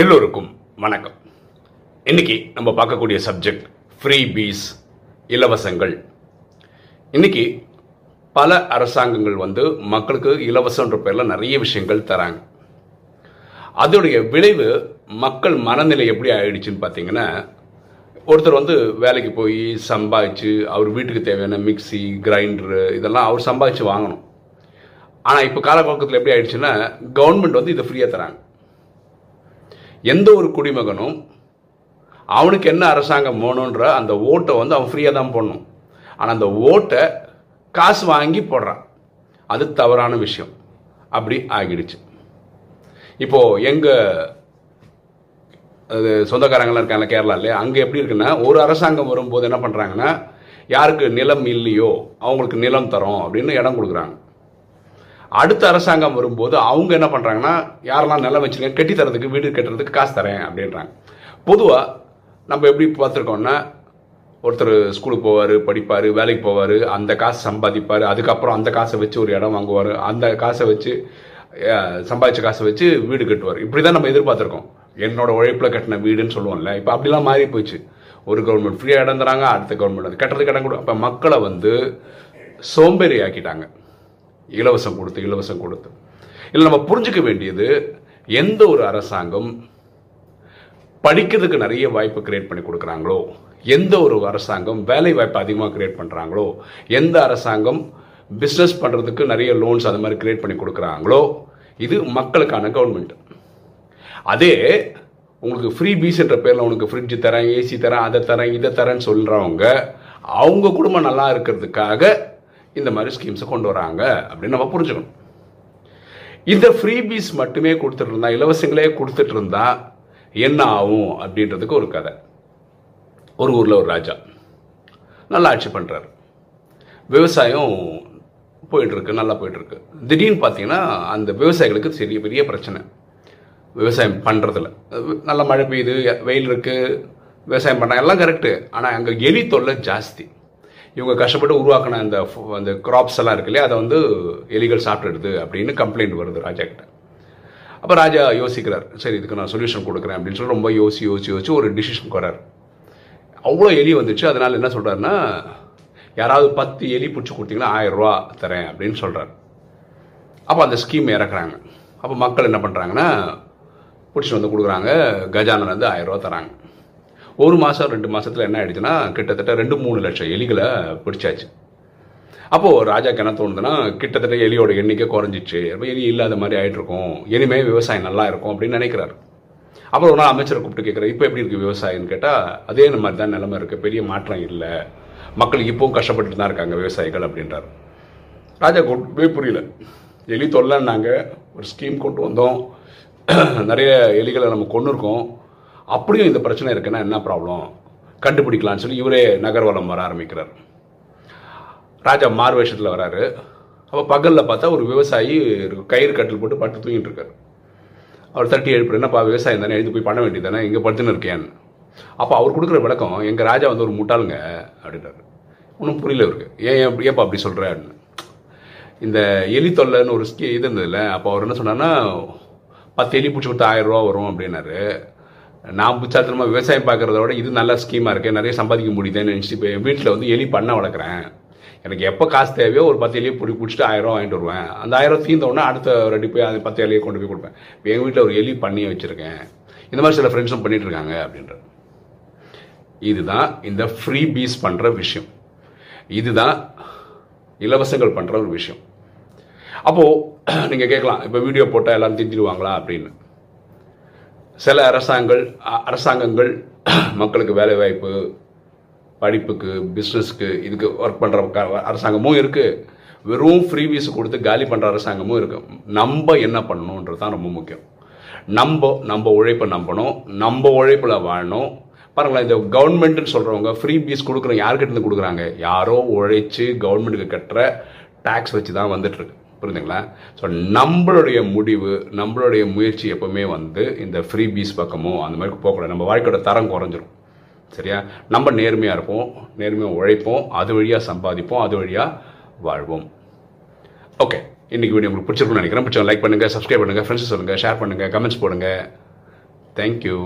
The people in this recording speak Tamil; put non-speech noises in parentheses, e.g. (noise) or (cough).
எல்லோருக்கும் வணக்கம். இன்னைக்கு நம்ம பார்க்கக்கூடிய சப்ஜெக்ட் ஃப்ரீ பீஸ் இலவசங்கள். இன்னைக்கு பல அரசாங்கங்கள் வந்து மக்களுக்கு இலவசன்ற பேரில் நிறைய விஷயங்கள் தராங்க. அதோடைய விளைவு மக்கள் மனநிலை எப்படி ஆயிடுச்சுன்னு பார்த்தீங்கன்னா ஒருத்தர் வந்து வேலைக்கு போய் சம்பாதிச்சு அவர் வீட்டுக்கு தேவையான மிக்ஸி கிரைண்டரு இதெல்லாம் அவர் சம்பாதிச்சு வாங்கணும். ஆனால் இப்போ காலப்போக்கத்தில் எப்படி ஆயிடுச்சுன்னா கவர்மெண்ட் வந்து இதை ஃப்ரீயாக தராங்க. எந்த ஒரு குடிமகனும் அவனுக்கு என்ன அரசாங்கம் வேணுன்ற அந்த ஓட்டை வந்து அவன் ஃப்ரீயாக தான் போடணும். ஆனால் அந்த ஓட்டை காசு வாங்கி போடுறான். அது தவறான விஷயம். அப்படி ஆகிடுச்சு. இப்போது எங்கள் அது சொந்தக்காரங்களாம் இருக்காங்க கேரளாலே அங்கே எப்படி இருக்குன்னா ஒரு அரசாங்கம் வரும்போது என்ன பண்ணுறாங்கன்னா யாருக்கு நிலம் இல்லையோ அவங்களுக்கு நிலம் தரோம் அப்படின்னு இடம் கொடுக்குறாங்க. அடுத்த அரசாங்கம் வரும்போது அவங்க என்ன பண்ணுறாங்கன்னா யாரெல்லாம் நிலம் வச்சிருக்கேன் கட்டி தரதுக்கு வீடு கட்டுறதுக்கு காசு தரேன் அப்படின்றாங்க. பொதுவாக நம்ம எப்படி பார்த்துருக்கோம்னா ஒருத்தர் ஸ்கூலுக்கு போவார் படிப்பார் வேலைக்கு போவார் அந்த காசு சம்பாதிப்பார் அதுக்கப்புறம் அந்த காசை வச்சு ஒரு இடம் வாங்குவார் அந்த காசை வச்சு சம்பாதிச்ச காசை வச்சு வீடு கட்டுவார். இப்படி தான் நம்ம எதிர்பார்த்துருக்கோம். என்னோட உழைப்பில் கட்டின வீடுன்னு சொல்லுவோம்ல இப்போ அப்படிலாம் மாறி போச்சு ஒரு கவர்மெண்ட் ஃப்ரீயாக இடம் தராங்க அடுத்த கவர்மெண்ட் அது கட்டுறதுக்கு இடம் கூட. அப்போ மக்களை வந்து சோம்பேறி ஆக்கிட்டாங்க இலவசம் கொடுத்து இலவசம் கொடுத்து. இல்லை நம்ம புரிஞ்சுக்க வேண்டியது எந்த ஒரு அரசாங்கம் படிக்கிறதுக்கு நிறைய வாய்ப்பு கிரியேட் பண்ணி கொடுக்குறாங்களோ எந்த ஒரு அரசாங்கம் வேலை வாய்ப்பு அதிகமாக கிரியேட் பண்ணுறாங்களோ எந்த அரசாங்கம் பிஸ்னஸ் பண்ணுறதுக்கு நிறைய லோன்ஸ் அது மாதிரி கிரியேட் பண்ணி கொடுக்குறாங்களோ இது மக்களுக்கான கவர்மெண்ட் அதே உங்களுக்கு ஃப்ரீ பீஸ்ன்ற பேரில் உனக்கு ஃப்ரிட்ஜ் தரேன் ஏசி தரேன் அதை தரேன் இதை தரேன்னு சொல்கிறவங்க அவங்க குடும்பம் நல்லா இருக்கிறதுக்காக இந்த மாதிரி ஸ்கீம்ஸை கொண்டு வராங்க அப்படின்னு நம்ம புரிஞ்சுக்கணும். இந்த ஃப்ரீ பீஸ் மட்டுமே கொடுத்துட்டு இருந்தா இலவசங்களே கொடுத்துட்டு இருந்தா என்ன ஆகும் அப்படின்றதுக்கு ஒரு கதை. ஒரு ஊரில் ஒரு ராஜா நல்லா ஆட்சி பண்ணுறாரு விவசாயம் போயிட்டுருக்கு நல்லா போயிட்டுருக்கு. திடீர்னு பார்த்தீங்கன்னா அந்த விவசாயிகளுக்கு சரி பெரிய பிரச்சனை. விவசாயம் பண்ணுறதுல நல்ல மழை பெய்யுது வெயில் இருக்குது விவசாயம் பண்ண எல்லாம் கரெக்டு ஆனால் அங்கே எலி தொல்லை ஜாஸ்தி. இவங்க கஷ்டப்பட்டு உருவாக்கின அந்த அந்த கிராப்ஸ் எல்லாம் இருக்கு இல்லையா அதை வந்து எலிகள் சாப்பிட்டுடுது அப்படின்னு கம்ப்ளைண்ட் வருது ராஜா கிட்ட. அப்போ ராஜா யோசிக்கிறார் சரி இதுக்கு நான் சொல்யூஷன் கொடுக்குறேன் அப்படின்னு சொல்லி ரொம்ப யோசி யோசி யோசிச்சு ஒரு டிசிஷன் வரார் அவ்வளோ எலி வந்துச்சு அதனால் என்ன சொல்கிறாருன்னா யாராவது பத்து எலி பிடிச்சி கொடுத்தீங்கன்னா ஆயிரம் ரூபா தரேன் அப்படின்னு சொல்கிறார் அப்போ அந்த ஸ்கீம் இறக்குறாங்க. அப்போ மக்கள் என்ன பண்ணுறாங்கன்னா பிடிச்சிட்டு வந்து கொடுக்குறாங்க கஜானன் வந்து ஆயிரம் ரூபா தராங்க. ஒரு மாதம் ரெண்டு மாதத்தில் என்ன ஆயிடுச்சுன்னா கிட்டத்தட்ட ரெண்டு மூணு லட்சம் எலிகளை பிடிச்சாச்சு. அப்போது ராஜாக்கு என்ன தோணுதுன்னா கிட்டத்தட்ட எலியோட எண்ணிக்கை குறைஞ்சிச்சு. அப்போ எலி இல்லாத மாதிரி ஆயிட்டு இருக்கும் இனிமே விவசாயம் நல்லா இருக்கும் அப்படின்னு நினைக்கிறாரு. அப்புறம் ஒரு நாள் அமைச்சரை கூப்பிட்டு கேட்குறாரு இப்போ எப்படி இருக்குது விவசாயம்னு கேட்டால் அதே மாதிரி தான் நிலைமை இருக்குது பெரிய மாற்றம் இல்லை. மக்கள் இப்போவும் கஷ்டப்பட்டுட்டு தான் இருக்காங்க விவசாயிகள் அப்படின்றாரு. ராஜா ஒன்றுமே புரியல. எலி தொல்லைன்னாங்க. ஒரு ஸ்கீம் கொண்டு வந்தோம். (clears throat) நிறைய எலிகளை நம்ம கொண்டு இருக்கோம் அப்படியும் இந்த பிரச்சனை இருக்குன்னா என்ன ப்ராப்ளம் கண்டுபிடிக்கலாம்னு சொல்லி இவரே நகர்வலம் வர ஆரம்பிக்கிறார். ராஜா மார்வேஷத்தில் வராரு. அப்போ பகலில் பார்த்தா ஒரு விவசாயி கயிறு கட்டில் போட்டு பட்டு தூங்கிட்டு இருக்காரு. அவர் தட்டி எழுப்பு என்னப்பா விவசாயம் தானே? எழுந்து போய் பண்ண வேண்டியது தானே இங்கே படுத்துன்னு இருக்கேன்னு அப்போ அவர் கொடுக்குற விளக்கம் எங்கள் ராஜா வந்து ஒரு முட்டாளுங்க அப்படின்றாரு. ஒன்றும் புரியல இவருக்கு. ஏன் ஏன்ப்பா அப்படி சொல்கிற இந்த எலி தொல்லைன்னு ஒரு ஸ்கீ இது இருந்ததில்ல அப்போ அவர் என்ன சொன்னார்னா பத்து எலி பிடிச்சி கொடுத்து ஆயிரம் ரூபா வரும் அப்படின்னாரு. நான் புச்சாத்திரமாக விவசாயம் பார்க்குறத விட இது நல்ல ஸ்கீமாக இருக்குது நிறைய சம்பாதிக்க முடியுதுன்னு நினச்சிட்டு போய் என் வீட்டில் வந்து எலி பண்ண வளர்க்குறேன். எனக்கு எப்போ காசு தேவையோ ஒரு பத்து எலியை பிடி பிடிச்சிட்டு ஆயிரம் வாங்கிட்டு வருவேன். அந்த ஆயிரம் தீர்ந்த அடுத்த ரெடி போய் அந்த பத்து எலியை கொண்டு போய் கொடுப்பேன். இப்போ எங்கள் வீட்டில் ஒரு எலி பண்ணியே வச்சுருக்கேன். இந்த மாதிரி சில ஃப்ரெண்ட்ஸும் பண்ணிகிட்டு இருக்காங்க அப்படின்ற இதுதான் இந்த ஃப்ரீ பீஸ் பண்ணுற விஷயம். இதுதான் இலவசங்கள் பண்ணுற ஒரு விஷயம். அப்போது நீங்கள் கேட்கலாம் இப்போ வீடியோ போட்டால் எல்லாரும் திட்டிடுவாங்களா அப்படின்னு. சில அரசாங்கங்கள் அரசாங்கங்கள் (clears throat) மக்களுக்கு வேலை வாய்ப்பு படிப்புக்கு பிஸ்னஸ்க்கு இதுக்கு ஒர்க் பண்ணுற அரசாங்கமும் இருக்குது வெறும் ஃப்ரீ வீஸ் கொடுத்து காலி பண்ணுற அரசாங்கமும் இருக்குது நம்ம என்ன பண்ணணுன்றது தான் ரொம்ப முக்கியம். நம்ம நம்ம உழைப்பை நம்பணும். நம்ம உழைப்பில் வாழணும். பாருங்களேன் இந்த கவர்மெண்ட்னு சொல்கிறவங்க ஃப்ரீ பீஸ் கொடுக்குறவங்க யார்கிட்ட இருந்து கொடுக்குறாங்க? யாரோ உழைச்சி கவர்மெண்ட்டுக்கு கட்டுற டேக்ஸ் வச்சு தான் வந்துட்டுருக்கு புரியுதுங்களா ஸோ நம்மளுடைய முடிவு நம்மளுடைய முயற்சி எப்போவுமே வந்து இந்த ஃப்ரீ பீஸ் பக்கமோ அந்த மாதிரி போகக்கூடாது. நம்ம வாழ்க்கையோட தரம் குறைஞ்சிரும். சரியா? நம்ம நேர்மையாக இருப்போம் நேர்மையாக உழைப்போம் அது வழியாக சம்பாதிப்போம் அது வழியாக வாழ்வோம். ஓகே இன்றைக்கி வீடியோ உங்களுக்கு பிடிச்சிருக்கும்னு நினைக்கிறேன். பிடிச்சவங்க லைக் பண்ணுங்கள் சப்ஸ்கிரைப் பண்ணுங்கள் ஃப்ரெண்ட்ஸ் சொல்லுங்கள் ஷேர் பண்ணுங்கள் கமெண்ட்ஸ் போடுங்க. தேங்க்யூ